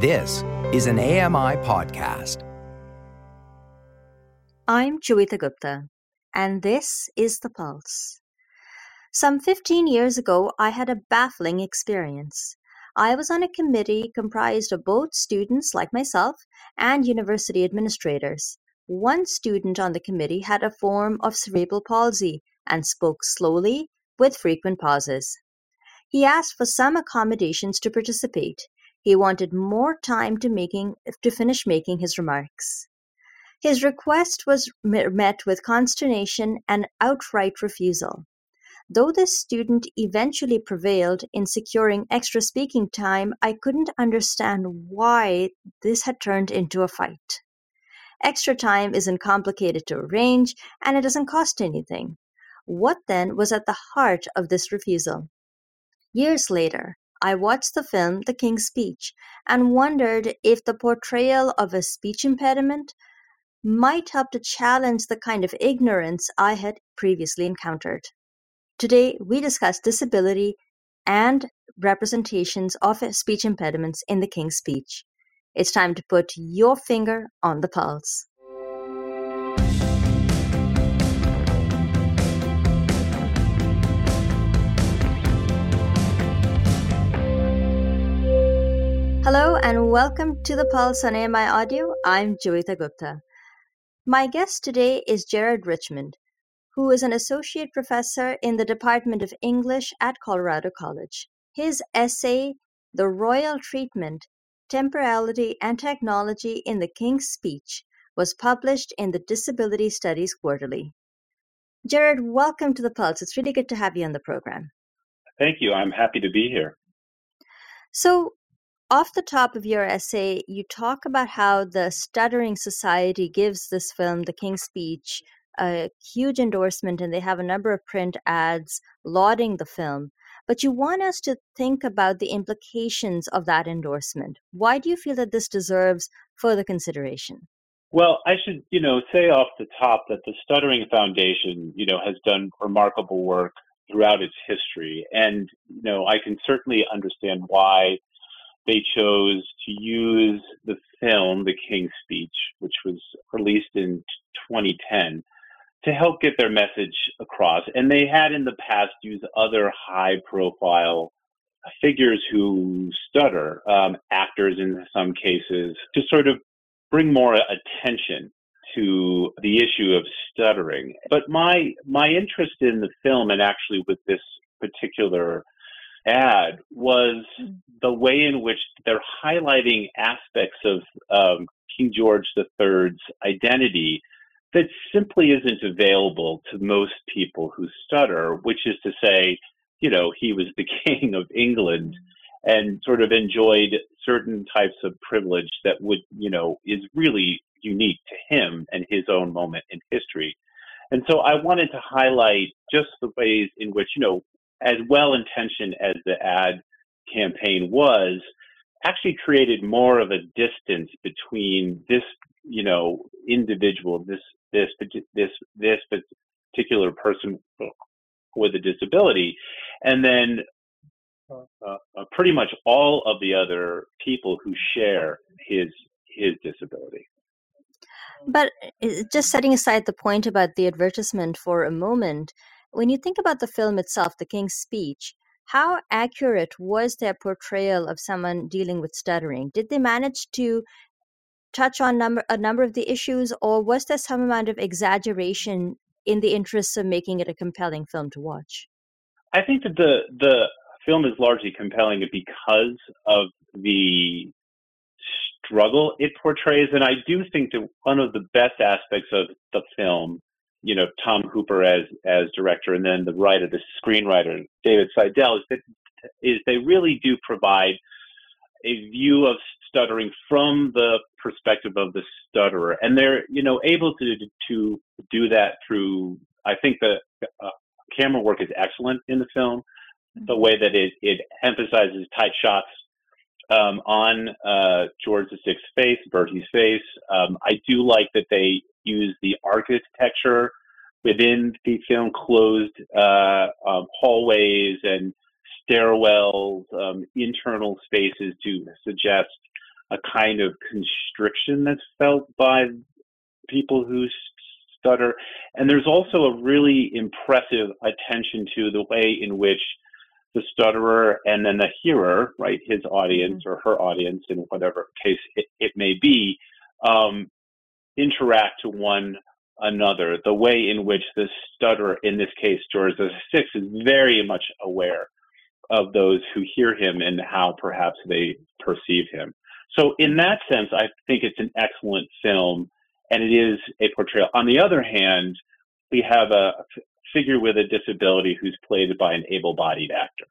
This is an AMI podcast. I'm Joeita Gupta, and this is The Pulse. Some 15 years ago, I had a baffling experience. I was on a committee comprised of both students like myself and university administrators. One student on the committee had a form of cerebral palsy and spoke slowly with frequent pauses. He asked for some accommodations to participate. He wanted more time to making to finish making his remarks. His request was met with consternation and outright refusal. Though the student eventually prevailed in securing extra speaking time, I couldn't understand why this had turned into a fight. Extra time isn't complicated to arrange and it doesn't cost anything. What then was at the heart of this refusal? Years later, I watched the film The King's Speech and wondered if the portrayal of a speech impediment might help to challenge the kind of ignorance I had previously encountered. Today, we discuss disability and representations of speech impediments in the King's Speech. It's time to put your finger on the pulse. Hello and welcome to the Pulse on AMI Audio. I'm Joeita Gupta. My guest today is Jared Richman, who is an associate professor in the Department of English at Colorado College. His essay, The Royal Treatment Temporality and Technology in the King's Speech, was published in the Disability Studies Quarterly. Jared, welcome to the Pulse. It's really good to have you on the program. Thank you. I'm happy to be here. So, off the top of your essay, you talk about how the Stuttering Society gives this film, The King's Speech, a huge endorsement, and they have a number of print ads lauding the film. But you want us to think about the implications of that endorsement. Why do you feel that this deserves further consideration? Well, I should, you know, say off the top that the Stuttering Foundation, you know, has done remarkable work throughout its history. And, you know, I can certainly understand why they chose to use the film, The King's Speech, which was released in 2010, to help get their message across. And they had in the past used other high profile figures who stutter, um, actors in some cases, to sort of bring more attention to the issue of stuttering. But my my interest in the film and actually with this particular ad was hmm. the way in which they're highlighting aspects of um, King George III's identity that simply isn't available to most people who stutter, which is to say, you know, he was the king of England hmm. and sort of enjoyed certain types of privilege that would, you know, is really unique to him and his own moment in history. And so I wanted to highlight just the ways in which, you know, as well intentioned as the ad campaign was, actually created more of a distance between this, you know, individual, this this this this particular person with a disability, and then uh, uh, pretty much all of the other people who share his his disability. But uh, just setting aside the point about the advertisement for a moment, when you think about the film itself, The King's Speech, how accurate was their portrayal of someone dealing with stuttering? Did they manage to touch on number, a number of the issues, or was there some amount of exaggeration in the interests of making it a compelling film to watch? I think that the the film is largely compelling because of the struggle it portrays, and I do think that one of the best aspects of the film you know Tom Hooper as as director, and then the writer, the screenwriter David Seidler, is that is they really do provide a view of stuttering from the perspective of the stutterer, and they're you know able to to do that through. I think the uh, camera work is excellent in the film. The way that it it emphasizes tight shots um, on uh, George VI's face, Bertie's face. Um, I do like that they use the architecture within the film, closed uh, um, hallways and stairwells, um, internal spaces to suggest a kind of constriction that's felt by people who stutter. And there's also a really impressive attention to the way in which the stutterer and then the hearer, right, his audience mm-hmm. or her audience in whatever case it, it may be, um, interact to one another. The way in which the stutterer, in this case George Sixth, is very much aware of those who hear him and how perhaps they perceive him. So, in that sense, I think it's an excellent film, and it is a portrayal. On the other hand, we have a figure with a disability who's played by an able-bodied actor.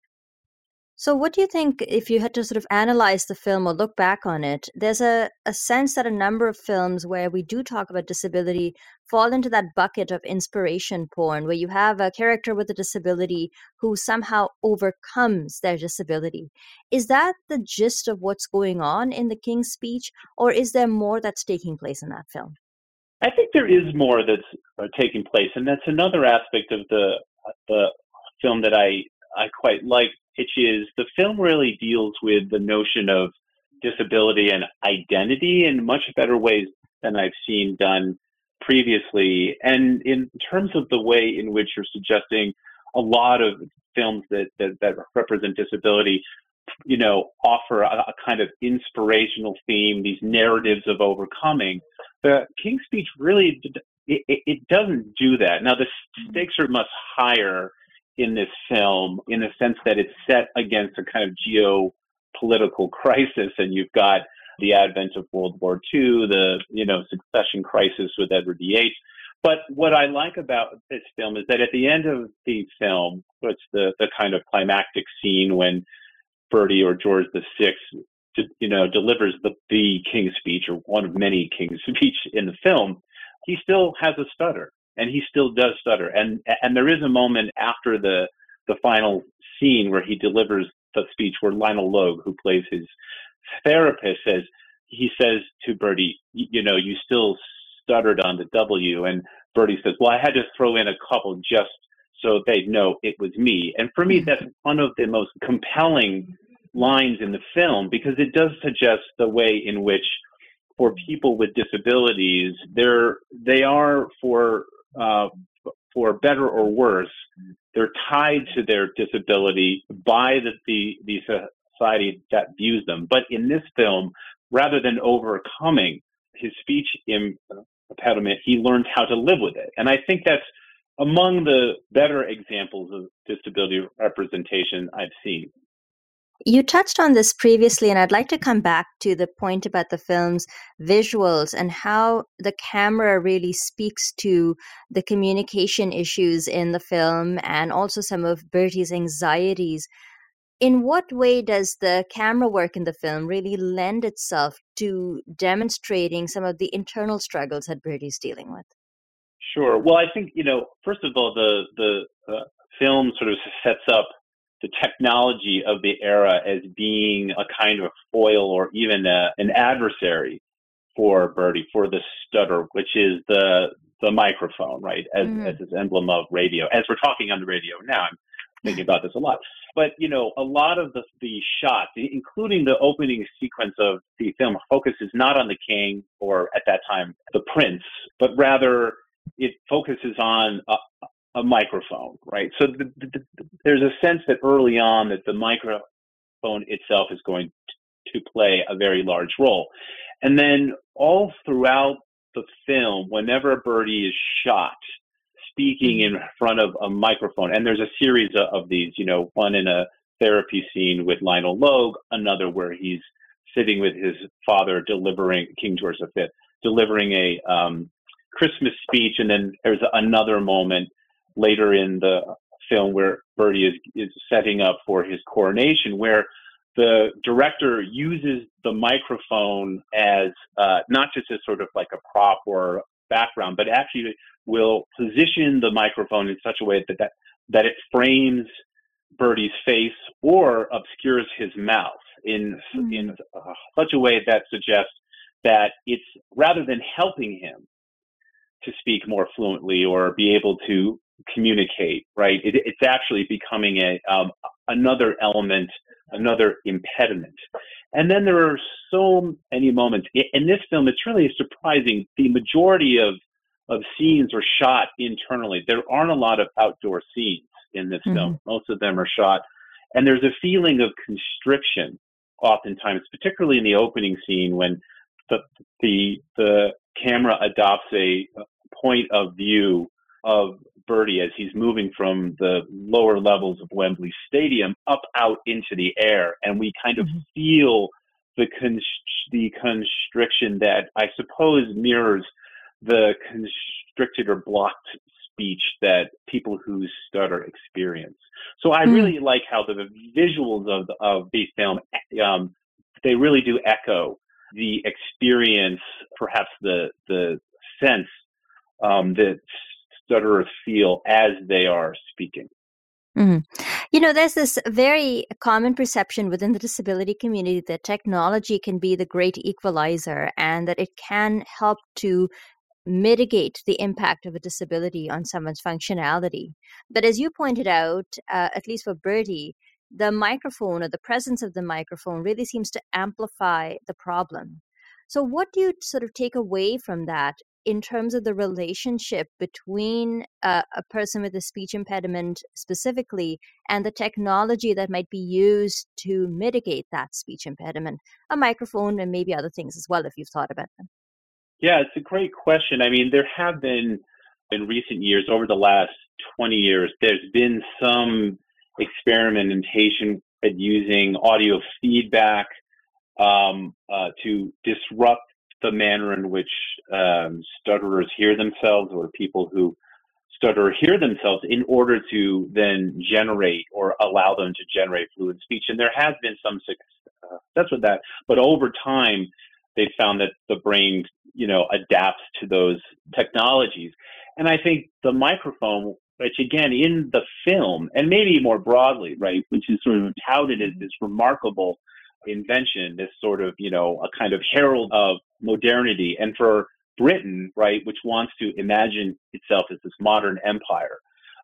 So, what do you think if you had to sort of analyze the film or look back on it? There's a, a sense that a number of films where we do talk about disability fall into that bucket of inspiration porn, where you have a character with a disability who somehow overcomes their disability. Is that the gist of what's going on in The King's Speech, or is there more that's taking place in that film? I think there is more that's uh, taking place, and that's another aspect of the uh, the film that I I quite like which is the film really deals with the notion of disability and identity in much better ways than I've seen done previously. And in terms of the way in which you're suggesting a lot of films that, that, that represent disability, you know, offer a, a, kind of inspirational theme, these narratives of overcoming. The King's Speech really, it, it doesn't do that. Now, the stakes are much higher in this film in the sense that it's set against a kind of geopolitical crisis, and you've got the advent of World War II, the you know succession crisis with Edward VIII. But what I like about this film is that at the end of the film, it's the the kind of climactic scene when Bertie or George the Sixth, you know, delivers the the King's Speech or one of many King's Speech in the film. He still has a stutter, and he still does stutter. And and there is a moment after the the final scene where he delivers the speech where Lionel Logue, who plays his therapist, says he says to Bertie, you know, you still stuttered on the W, and Bertie says, well, I had to throw in a couple just so they'd know it was me. And for me, mm-hmm. that's one of the most compelling lines in the film because it does suggest the way in which for people with disabilities, they're they are for uh, for better or worse, they're tied to their disability by the, the, the society that views them. But in this film, rather than overcoming his speech impediment, he learned how to live with it. And I think that's among the better examples of disability representation I've seen. You touched on this previously, and I'd like to come back to the point about the film's visuals and how the camera really speaks to the communication issues in the film and also some of Bertie's anxieties. In what way does the camera work in the film really lend itself to demonstrating some of the internal struggles that Bertie's dealing with? Sure. Well, I think, you know, first of all, the, the uh, film sort of sets up the technology of the era as being a kind of foil or even a, an adversary for Bertie, for the stutter, which is the the microphone, right, as, mm-hmm. as this emblem of radio. As we're talking on the radio now, I'm thinking about this a lot. But you know, a lot of the the shots, including the opening sequence of the film, focuses not on the king or at that time the prince, but rather it focuses on a, a microphone, right? So the, the, the, there's a sense that early on that the microphone itself is going to play a very large role. And then all throughout the film, whenever Bertie is shot, speaking in front of a microphone, and there's a series of these, you know, one in a therapy scene with Lionel Logue, another where he's sitting with his father delivering King George V, delivering a um, Christmas speech, and then there's another moment later in the film where Bertie is, is setting up for his coronation, where the director uses the microphone as uh, not just as sort of like a prop or background, but actually will position the microphone in such a way that that, that it frames Bertie's face or obscures his mouth in mm-hmm. in uh, such a way that suggests that it's rather than helping him to speak more fluently or be able to communicate, right? It, it's actually becoming a, um, another element, another impediment. And then there are so many moments in this film. It's really surprising. The majority of of scenes are shot internally. There aren't a lot of outdoor scenes in this mm-hmm. film. Most of them are shot, and there's a feeling of constriction oftentimes, particularly in the opening scene when the the the camera adopts a point of view of Bertie as he's moving from the lower levels of Wembley Stadium up out into the air, and we kind of mm-hmm. feel the the constriction that I suppose mirrors the constricted or blocked speech that people who stutter experience. So I mm. really like how the visuals of the, of the film um, they really do echo the experience, perhaps the the sense um, that stutterers feel as they are speaking. Mm-hmm. You know, there's this very common perception within the disability community that technology can be the great equalizer and that it can help to mitigate the impact of a disability on someone's functionality. But as you pointed out, uh, at least for Bertie, the microphone or the presence of the microphone really seems to amplify the problem. So, what do you sort of take away from that in terms of the relationship between uh, a person with a speech impediment specifically and the technology that might be used to mitigate that speech impediment? A microphone and maybe other things as well, if you've thought about them. Yeah, it's a great question. I mean, there have been in recent years, over the last 20 years, there's been some experimentation at using audio feedback um, uh, to disrupt the manner in which um, stutterers hear themselves or people who stutter hear themselves in order to then generate or allow them to generate fluent speech. And there has been some success with that, but over time, they found that the brain, you know, adapts to those technologies. And I think the microphone, which again in the film, and maybe more broadly, right, which is sort of touted as this remarkable invention, this sort of, you know, a kind of herald of modernity. And for Britain, right, which wants to imagine itself as this modern empire,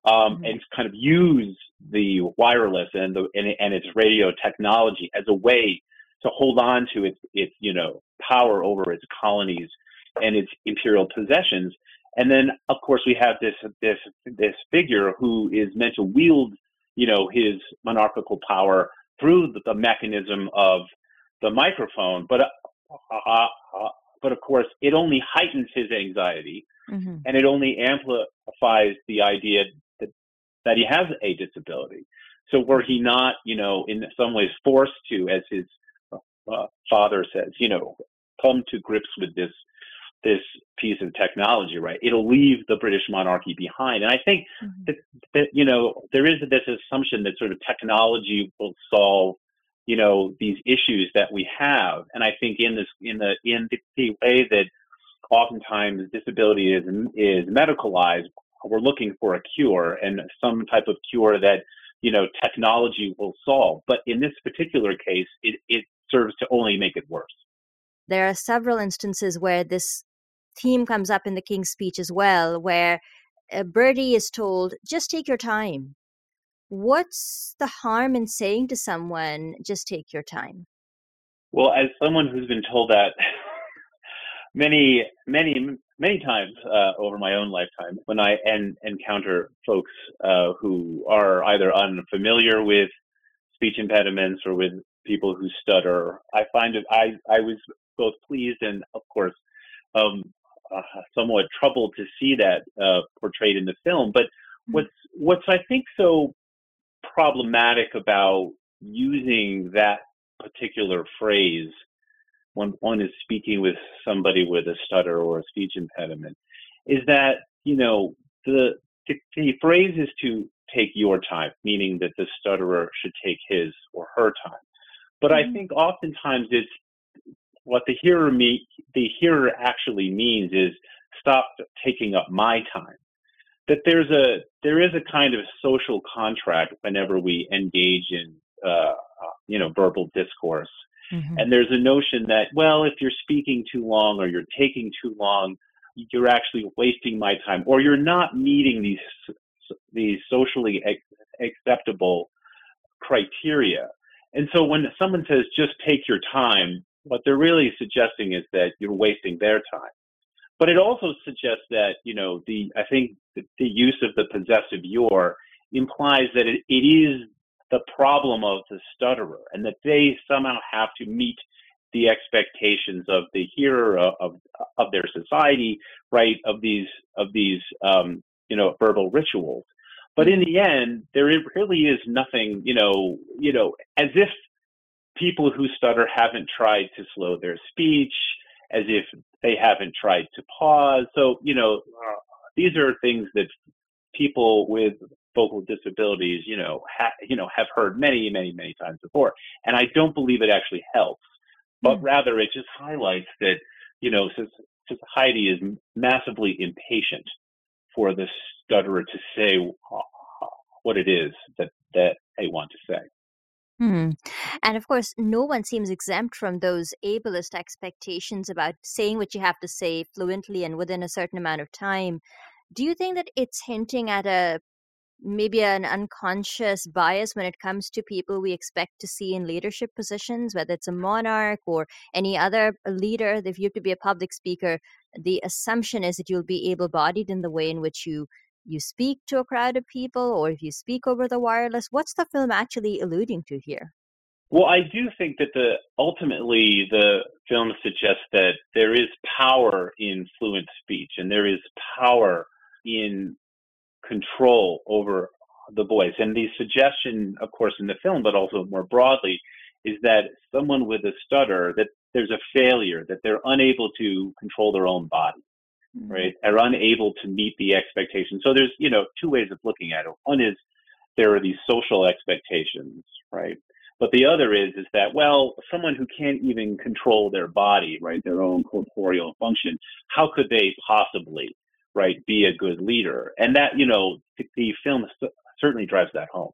um, mm-hmm. and kind of use the wireless and the and, and, its radio technology as a way to hold on to its its you know power over its colonies and its imperial possessions. And then, of course, we have this this this figure who is meant to wield, you know, his monarchical power through the, the mechanism of the microphone. But uh, uh, uh, but of course, it only heightens his anxiety, mm-hmm. and it only amplifies the idea that that he has a disability. So were he not, you know, in some ways forced to, as his uh, father says, you know, come to grips with this this piece of technology, right? It'll leave the British monarchy behind. And I think mm-hmm. that, that, you know, there is this assumption that sort of technology will solve, you know, these issues that we have. And I think in this, in the, in the way that oftentimes disability is, is medicalized, we're looking for a cure and some type of cure that, you know, technology will solve. But in this particular case, it, it serves to only make it worse. There are several instances where this theme comes up in the King's speech as well, where uh, Bertie is told, just take your time. What's the harm in saying to someone, just take your time? Well, as someone who's been told that many, many, many times uh, over my own lifetime, when I en- encounter folks uh, who are either unfamiliar with speech impediments or with people who stutter, I find it, I, I was both pleased and, of course, um, uh, somewhat troubled to see that uh, portrayed in the film. But mm-hmm. what's what's I think so problematic about using that particular phrase when one is speaking with somebody with a stutter or a speech impediment is that you know the the, the phrase is to take your time, meaning that the stutterer should take his or her time. But mm-hmm. I think oftentimes it's what the hearer me the hearer actually means is stop taking up my time that there's a there is a kind of social contract whenever we engage in uh, uh, you know verbal discourse mm-hmm. and there's a notion that well if you're speaking too long or you're taking too long you're actually wasting my time or you're not meeting these these socially acceptable criteria. And so when someone says just take your time, what they're really suggesting is that you're wasting their time. But it also suggests that, you know, the I think the, use of the possessive your implies that it, it is the problem of the stutterer and that they somehow have to meet the expectations of the hearer of, of, of their society, right? Of these of these um, you know verbal rituals. But in the end, there really is nothing, you know, you know, as if people who stutter haven't tried to slow their speech, as if they haven't tried to pause. So, you know, uh, these are things that people with vocal disabilities, you know, ha- you know, have heard many, many, many times before. And I don't believe it actually helps, but mm. rather it just highlights that, you know, society is massively impatient for the stutterer to say what it is that, that they want to say. Hmm. And of course, no one seems exempt from those ableist expectations about saying what you have to say fluently and within a certain amount of time. Do you think that it's hinting at a maybe an unconscious bias when it comes to people we expect to see in leadership positions, whether it's a monarch or any other leader? If you have to be a public speaker, the assumption is that you'll be able bodied in the way in which you you speak to a crowd of people or if you speak over the wireless what's the film actually alluding to here well i do think that the ultimately the film suggests that there is power in fluent speech and there is power in control over the voice and the suggestion of course in the film but also more broadly is that someone with a stutter that there's a failure that they're unable to control their own body. Mm-hmm. right, are unable to meet the expectations. So there's, you know, two ways of looking at it. One is there are these social expectations, right? But the other is is that well, someone who can't even control their body, right, their own corporeal function, how could they possibly, right, be a good leader? And that you know, the, the film certainly drives that home.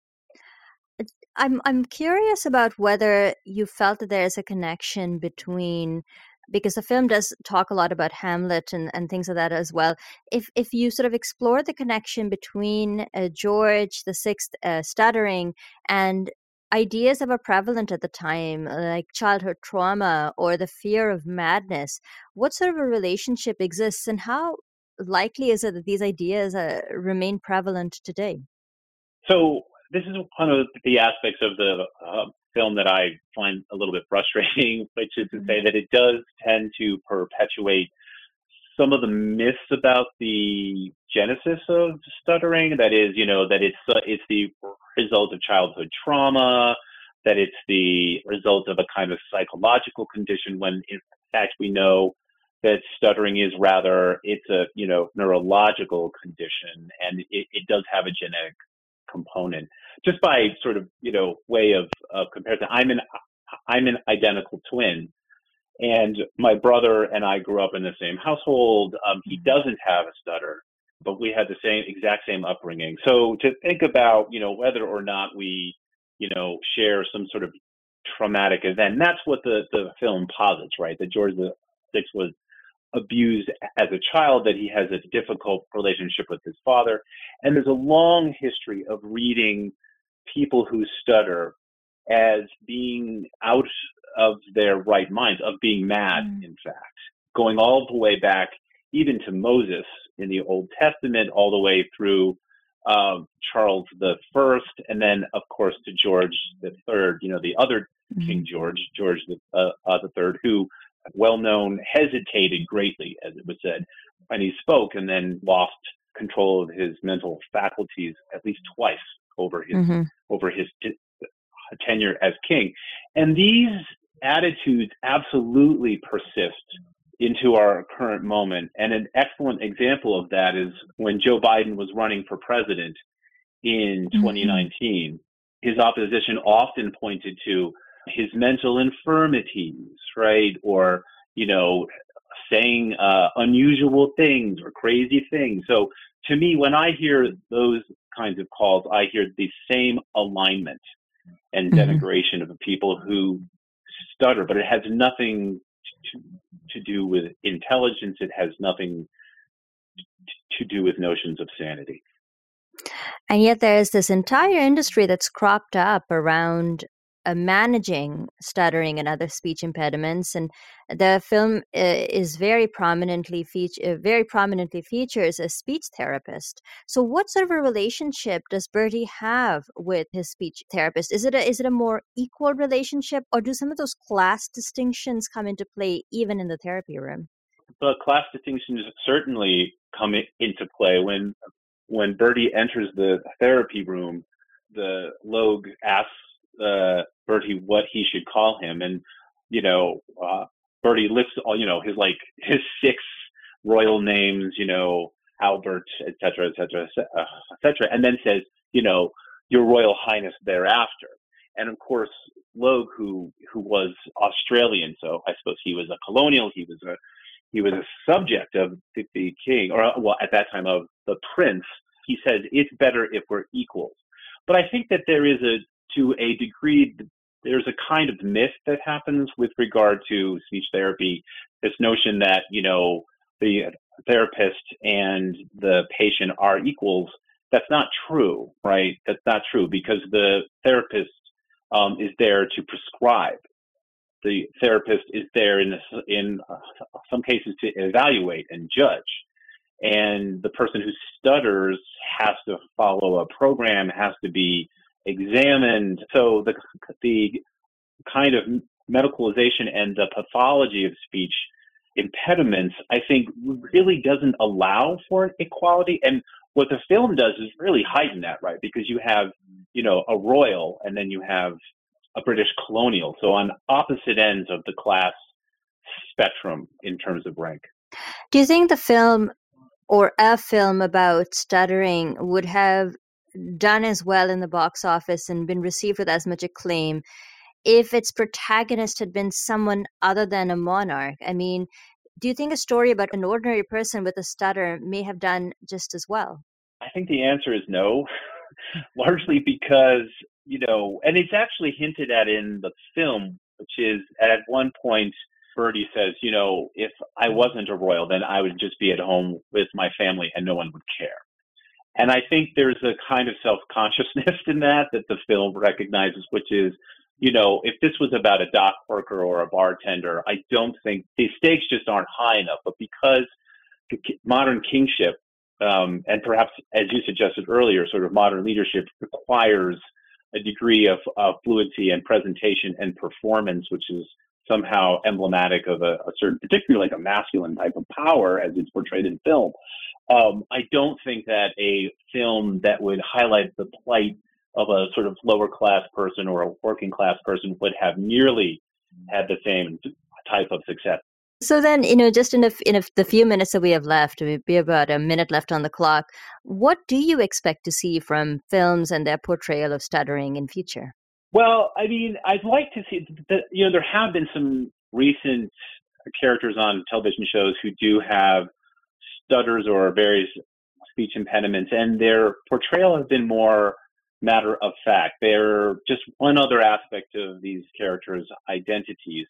I'm I'm curious about whether you felt that there's a connection between because the film does talk a lot about Hamlet and, and things like that as well. If if you sort of explore the connection between uh, George the Sixth uh, stuttering and ideas that were prevalent at the time, like childhood trauma or the fear of madness, what sort of a relationship exists, and how likely is it that these ideas uh, remain prevalent today? So this is one of the aspects of the uh, film that I find a little bit frustrating, which is to say mm-hmm. that it does tend to perpetuate some of the myths about the genesis of stuttering. That is, you know, that it's uh, it's the result of childhood trauma, that it's the result of a kind of psychological condition. When in fact we know that stuttering is rather it's a you know neurological condition, and it, it does have a genetic component just by sort of you know way of, of comparison. I'm an I'm an identical twin, and my brother and I grew up in the same household. Um, he doesn't have a stutter, but we had the same exact same upbringing. So to think about you know whether or not we you know share some sort of traumatic event, that's what the the film posits, right? That George the Sixth was abused as a child, that he has a difficult relationship with his father. And there's a long history of reading people who stutter as being out of their right minds, of being mad, mm. in fact, going all the way back even to Moses in the Old Testament, all the way through uh, Charles the First, and then of course to George the Third. You know, the other mm. King George, George the, uh, uh, the Third, who well known hesitated greatly, as it was said, when he spoke, and then lost control of his mental faculties at least twice over his mm-hmm. over his t- tenure as king. And these attitudes absolutely persist into our current moment. And an excellent example of that is when Joe Biden was running for president in 2019. Mm-hmm. His opposition often pointed to his mental infirmities, right? Or, you know, saying uh, unusual things or crazy things. So to me, when I hear those kinds of calls, I hear the same alignment and mm-hmm. denigration of people who stutter, but it has nothing to, to do with intelligence. It has nothing to do with notions of sanity. And yet, there's this entire industry that's cropped up around uh, managing stuttering and other speech impediments, and the film uh, is very prominently feature uh, very prominently features a speech therapist. So, what sort of a relationship does Bertie have with his speech therapist? Is it a, is it a more equal relationship, or do some of those class distinctions come into play even in the therapy room? The class distinctions certainly come into play when when Bertie enters the therapy room. The Logue asks uh, Bertie what he should call him, and you know, uh, Bertie lists all you know his like his six royal names, you know, Albert, etc., etc., etc., and then says, you know, Your Royal Highness thereafter. And of course, Logue, who who was Australian, so I suppose he was a colonial, he was a he was a subject of the, the king, or well, at that time of the prince. He says it's better if we're equals. But I think that there is a to a degree, there's a kind of myth that happens with regard to speech therapy. This notion that, you know, the therapist and the patient are equals. That's not true, right? That's not true because the therapist um, is there to prescribe. The therapist is there in in uh, some cases to evaluate and judge, and the person who stutters has to follow a program, has to be examined. So the the kind of medicalization and the pathology of speech impediments, I think, really doesn't allow for equality. And what the film does is really heighten that, right? Because you have, you know, a royal and then you have a British colonial. So on opposite ends of the class spectrum in terms of rank. Do you think the film or a film about stuttering would have done as well in the box office and been received with as much acclaim if its protagonist had been someone other than a monarch. I mean, do you think a story about an ordinary person with a stutter may have done just as well? I think the answer is no, largely because, you know, and it's actually hinted at in the film, which is at one point, Bertie says, you know, if I wasn't a royal, then I would just be at home with my family and no one would care. And I think there's a kind of self consciousness in that that the film recognizes, which is, you know, if this was about a dock worker or a bartender, I don't think the stakes just aren't high enough. But because modern kingship, um, and perhaps as you suggested earlier, sort of modern leadership requires a degree of, of fluency and presentation and performance, which is somehow emblematic of a, a, certain, particularly like a masculine type of power as it's portrayed in film. Um, I don't think that a film that would highlight the plight of a sort of lower class person or a working class person would have nearly had the same type of success. So then, you know, just in a, in a, the few minutes that we have left, it be about a minute left on the clock. What do you expect to see from films and their portrayal of stuttering in future? Well, I mean, I'd like to see that. You know, there have been some recent characters on television shows who do have stutters or various speech impediments, and their portrayal has been more matter of fact. They're just one other aspect of these characters' identities.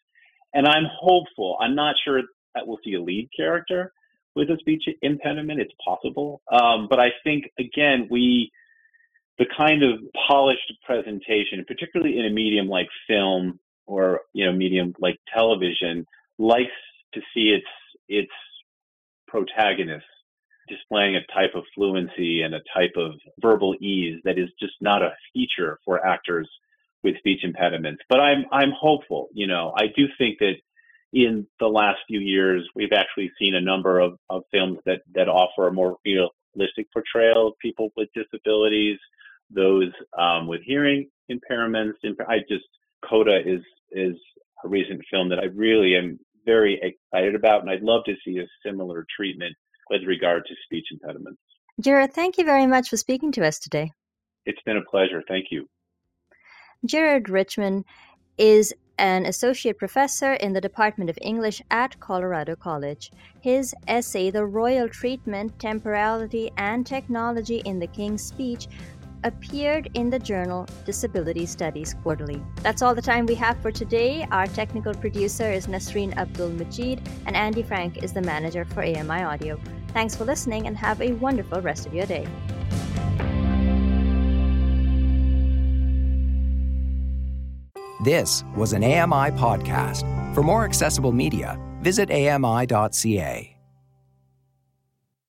And I'm hopeful. I'm not sure that we'll see a lead character with a speech impediment. It's possible. Um, but I think, again, we, the kind of polished presentation, particularly in a medium like film or, you know, medium like television, likes to see its, its protagonists displaying a type of fluency and a type of verbal ease that is just not a feature for actors with speech impediments. But I'm I'm hopeful. You know, I do think that in the last few years we've actually seen a number of, of films that that offer a more realistic portrayal of people with disabilities, those um, with hearing impairments. I just Coda is is a recent film that I really am very excited about, and I'd love to see a similar treatment with regard to speech impediments. Gerard, thank you very much for speaking to us today. It's been a pleasure. Thank you. Jared Richman is an associate professor in the Department of English at Colorado College. His essay, The Royal Treatment, Temporality, and Technology in the King's Speech, appeared in the journal Disability Studies Quarterly. That's all the time we have for today. Our technical producer is Nasreen Abdul Majid, and Andy Frank is the manager for AMI Audio. Thanks for listening and have a wonderful rest of your day. This was an AMI podcast. For more accessible media, visit ami.ca.